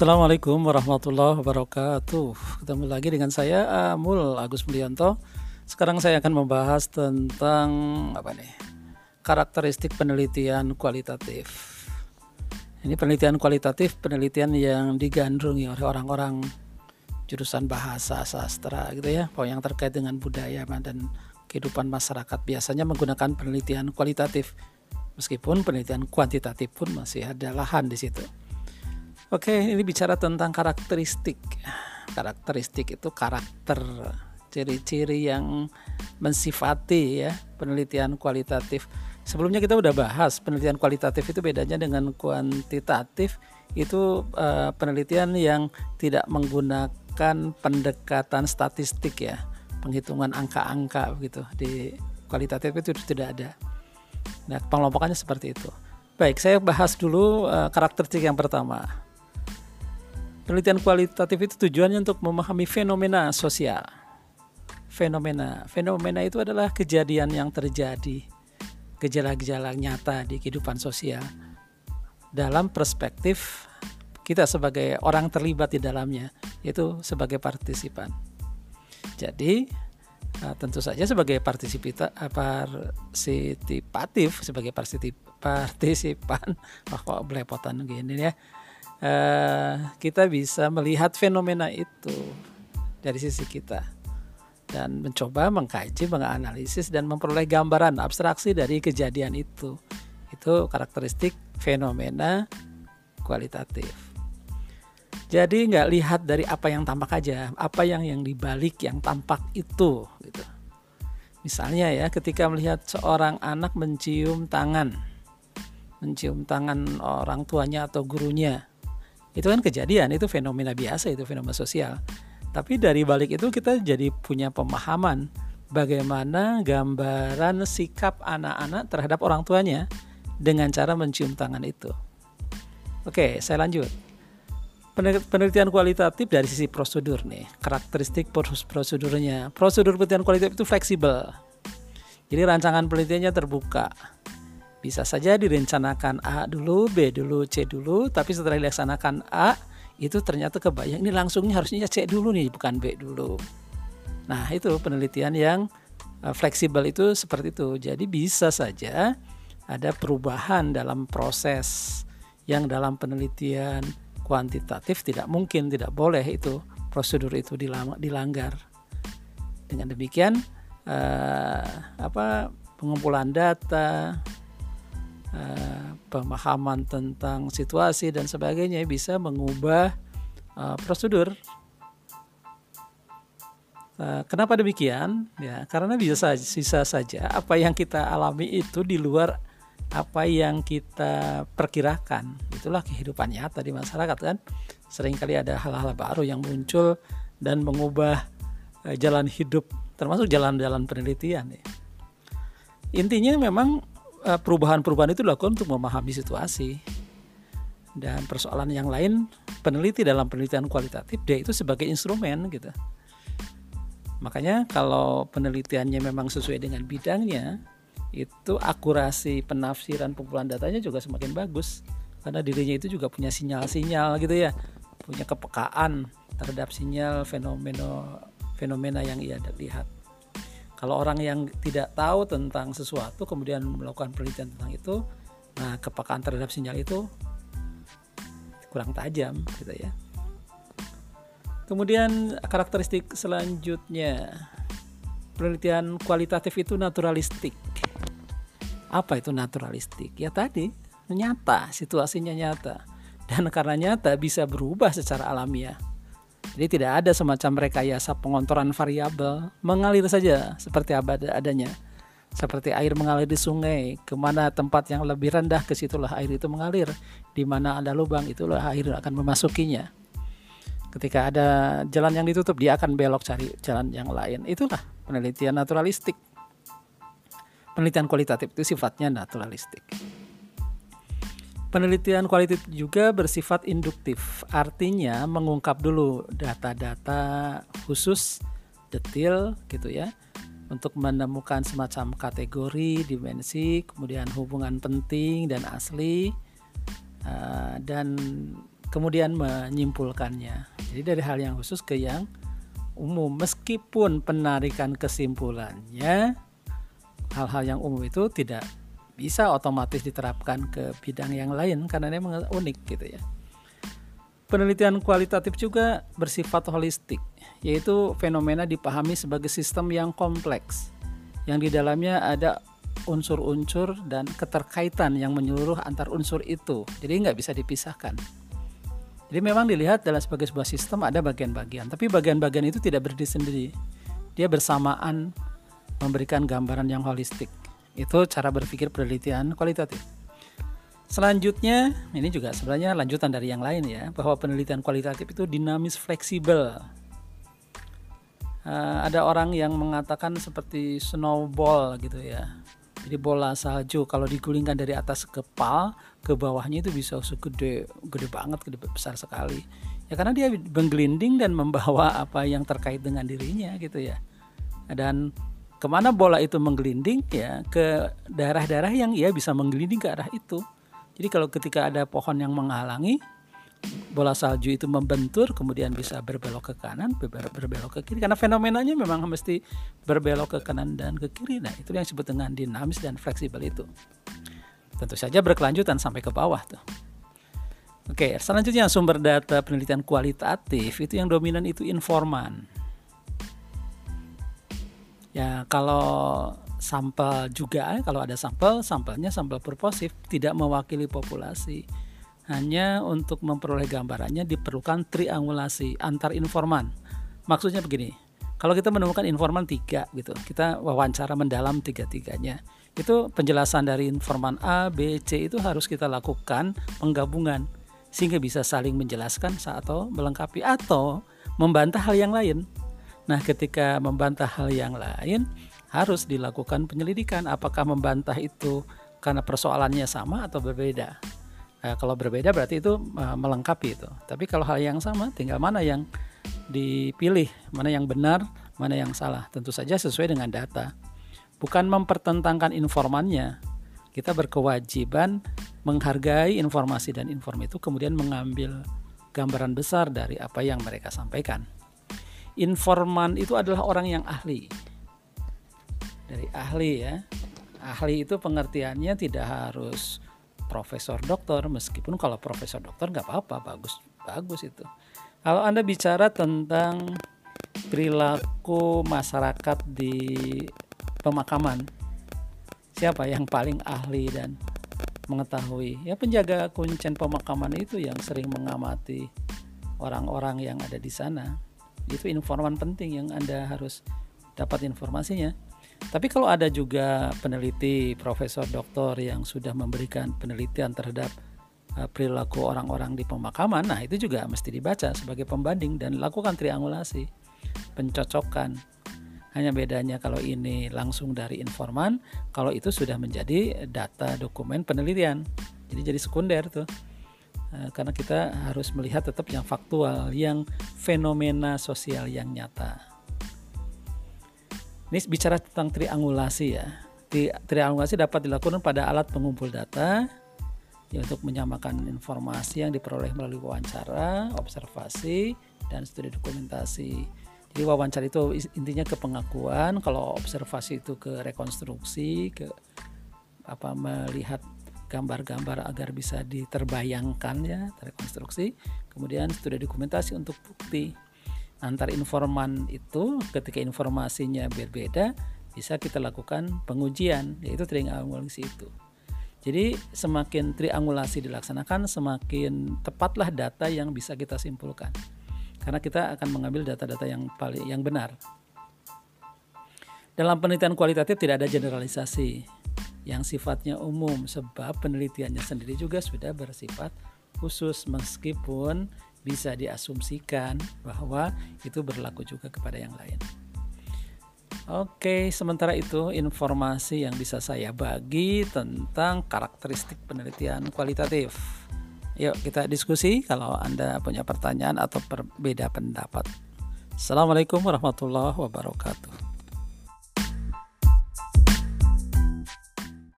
Assalamualaikum warahmatullahi wabarakatuh. Ketemu lagi dengan saya Amul Agus Mulyanto. Sekarang saya akan membahas tentang apa nih? Karakteristik penelitian kualitatif. Ini penelitian kualitatif, penelitian yang digandrungi oleh orang-orang jurusan bahasa sastra gitu ya, yang terkait dengan budaya dan kehidupan masyarakat biasanya menggunakan penelitian kualitatif. Meskipun penelitian kuantitatif pun masih ada lahan di situ. Oke, ini bicara tentang karakteristik. Karakteristik itu karakter, ciri-ciri yang mensifati ya penelitian kualitatif. Sebelumnya kita udah bahas penelitian kualitatif itu bedanya dengan kuantitatif itu uh, penelitian yang tidak menggunakan pendekatan statistik ya, penghitungan angka-angka begitu. Di kualitatif itu tidak ada. Nah, pengelompokannya seperti itu. Baik, saya bahas dulu uh, karakteristik yang pertama Penelitian kualitatif itu tujuannya untuk memahami fenomena sosial. Fenomena, fenomena itu adalah kejadian yang terjadi, gejala-gejala nyata di kehidupan sosial. Dalam perspektif kita sebagai orang terlibat di dalamnya, yaitu sebagai partisipan. Jadi, eh, tentu saja sebagai partisipatif, sebagai partisipan, wah kok belepotan gini ya uh, kita bisa melihat fenomena itu dari sisi kita dan mencoba mengkaji, menganalisis dan memperoleh gambaran abstraksi dari kejadian itu. Itu karakteristik fenomena kualitatif. Jadi nggak lihat dari apa yang tampak aja, apa yang yang dibalik yang tampak itu gitu. Misalnya ya, ketika melihat seorang anak mencium tangan, mencium tangan orang tuanya atau gurunya, itu kan kejadian itu fenomena biasa itu fenomena sosial. Tapi dari balik itu kita jadi punya pemahaman bagaimana gambaran sikap anak-anak terhadap orang tuanya dengan cara mencium tangan itu. Oke saya lanjut. Penelitian kualitatif dari sisi prosedur nih karakteristik prosedurnya. Prosedur penelitian kualitatif itu fleksibel. Jadi rancangan penelitiannya terbuka bisa saja direncanakan A dulu, B dulu, C dulu, tapi setelah dilaksanakan A itu ternyata kebayang ini langsungnya harusnya C dulu nih, bukan B dulu. Nah, itu penelitian yang uh, fleksibel itu seperti itu. Jadi bisa saja ada perubahan dalam proses yang dalam penelitian kuantitatif tidak mungkin, tidak boleh itu prosedur itu dilanggar. Dengan demikian uh, apa pengumpulan data, uh, pemahaman tentang situasi dan sebagainya bisa mengubah uh, prosedur. Uh, kenapa demikian? Ya, karena bisa bisa saja apa yang kita alami itu di luar apa yang kita perkirakan. Itulah kehidupan nyata di masyarakat kan. Seringkali ada hal-hal baru yang muncul dan mengubah jalan hidup termasuk jalan-jalan penelitian ya. Intinya memang Eh, perubahan-perubahan itu dilakukan untuk memahami situasi. Dan persoalan yang lain peneliti dalam penelitian kualitatif dia itu sebagai instrumen gitu. Makanya kalau penelitiannya memang sesuai dengan bidangnya itu akurasi penafsiran pengumpulan datanya juga semakin bagus. Karena dirinya itu juga punya sinyal-sinyal gitu ya. Punya kepekaan terhadap sinyal fenomena fenomena yang ia lihat kalau orang yang tidak tahu tentang sesuatu kemudian melakukan penelitian tentang itu, nah kepekaan terhadap sinyal itu kurang tajam gitu ya. Kemudian karakteristik selanjutnya penelitian kualitatif itu naturalistik. Apa itu naturalistik? Ya tadi nyata, situasinya nyata. Dan karena nyata bisa berubah secara alamiah. Jadi tidak ada semacam rekayasa pengontoran variabel, mengalir saja seperti abad adanya. Seperti air mengalir di sungai, ke mana tempat yang lebih rendah ke situlah air itu mengalir. Di mana ada lubang itulah air akan memasukinya. Ketika ada jalan yang ditutup, dia akan belok cari jalan yang lain. Itulah penelitian naturalistik. Penelitian kualitatif itu sifatnya naturalistik. Penelitian kualitatif juga bersifat induktif, artinya mengungkap dulu data-data khusus, detail gitu ya, untuk menemukan semacam kategori, dimensi, kemudian hubungan penting dan asli, uh, dan kemudian menyimpulkannya. Jadi dari hal yang khusus ke yang umum meskipun penarikan kesimpulannya hal-hal yang umum itu tidak bisa otomatis diterapkan ke bidang yang lain karena ini memang unik gitu ya. Penelitian kualitatif juga bersifat holistik, yaitu fenomena dipahami sebagai sistem yang kompleks, yang di dalamnya ada unsur-unsur dan keterkaitan yang menyeluruh antar unsur itu. Jadi nggak bisa dipisahkan. Jadi memang dilihat dalam sebagai sebuah sistem ada bagian-bagian, tapi bagian-bagian itu tidak berdiri sendiri. Dia bersamaan memberikan gambaran yang holistik. Itu cara berpikir penelitian kualitatif. Selanjutnya, ini juga sebenarnya lanjutan dari yang lain ya, bahwa penelitian kualitatif itu dinamis fleksibel. Uh, ada orang yang mengatakan seperti snowball gitu ya. Jadi bola salju kalau digulingkan dari atas ke pal ke bawahnya itu bisa segede gede banget, gede besar sekali. Ya karena dia menggelinding dan membawa apa yang terkait dengan dirinya gitu ya. Dan ke mana bola itu menggelinding ya ke daerah-daerah yang ia bisa menggelinding ke arah itu. Jadi kalau ketika ada pohon yang menghalangi, bola salju itu membentur kemudian bisa berbelok ke kanan berbelok ke kiri. Karena fenomenanya memang mesti berbelok ke kanan dan ke kiri. Nah itu yang disebut dengan dinamis dan fleksibel itu. Tentu saja berkelanjutan sampai ke bawah tuh. Oke selanjutnya sumber data penelitian kualitatif. Itu yang dominan itu informan ya kalau sampel juga kalau ada sampel sampelnya sampel purposif tidak mewakili populasi hanya untuk memperoleh gambarannya diperlukan triangulasi antar informan. Maksudnya begini, kalau kita menemukan informan tiga gitu, kita wawancara mendalam tiga-tiganya. Itu penjelasan dari informan A, B, C itu harus kita lakukan penggabungan sehingga bisa saling menjelaskan atau melengkapi atau membantah hal yang lain. Nah, ketika membantah hal yang lain harus dilakukan penyelidikan apakah membantah itu karena persoalannya sama atau berbeda. Nah, kalau berbeda berarti itu uh, melengkapi itu. Tapi kalau hal yang sama, tinggal mana yang dipilih, mana yang benar, mana yang salah. Tentu saja sesuai dengan data. Bukan mempertentangkan informannya. Kita berkewajiban menghargai informasi dan inform itu kemudian mengambil gambaran besar dari apa yang mereka sampaikan. Informan itu adalah orang yang ahli. Dari ahli ya. Ahli itu pengertiannya tidak harus profesor doktor. Meskipun kalau profesor doktor nggak apa-apa. Bagus bagus itu. Kalau anda bicara tentang perilaku masyarakat di pemakaman siapa yang paling ahli dan mengetahui? Ya penjaga kuncen pemakaman itu yang sering mengamati orang-orang yang ada di sana itu informan penting yang anda harus dapat informasinya tapi kalau ada juga peneliti, profesor, doktor yang sudah memberikan penelitian terhadap uh, perilaku orang-orang di pemakaman, nah itu juga mesti dibaca sebagai pembanding dan lakukan triangulasi, pencocokan. Hanya bedanya kalau ini langsung dari informan, kalau itu sudah menjadi data dokumen penelitian. Jadi jadi sekunder tuh. Uh, karena kita harus melihat tetap yang faktual, yang fenomena sosial yang nyata. Ini bicara tentang triangulasi ya. Triangulasi dapat dilakukan pada alat pengumpul data ya, untuk menyamakan informasi yang diperoleh melalui wawancara, observasi, dan studi dokumentasi. Jadi wawancara itu intinya ke pengakuan, kalau observasi itu ke rekonstruksi, ke apa melihat gambar-gambar agar bisa diterbayangkan ya, terrekonstruksi. Kemudian studi dokumentasi untuk bukti antar informan itu ketika informasinya berbeda bisa kita lakukan pengujian yaitu triangulasi itu. Jadi semakin triangulasi dilaksanakan semakin tepatlah data yang bisa kita simpulkan. Karena kita akan mengambil data-data yang paling yang benar. Dalam penelitian kualitatif tidak ada generalisasi yang sifatnya umum sebab penelitiannya sendiri juga sudah bersifat khusus meskipun bisa diasumsikan bahwa itu berlaku juga kepada yang lain. Oke, sementara itu informasi yang bisa saya bagi tentang karakteristik penelitian kualitatif. Yuk kita diskusi kalau Anda punya pertanyaan atau berbeda pendapat. Assalamualaikum warahmatullahi wabarakatuh.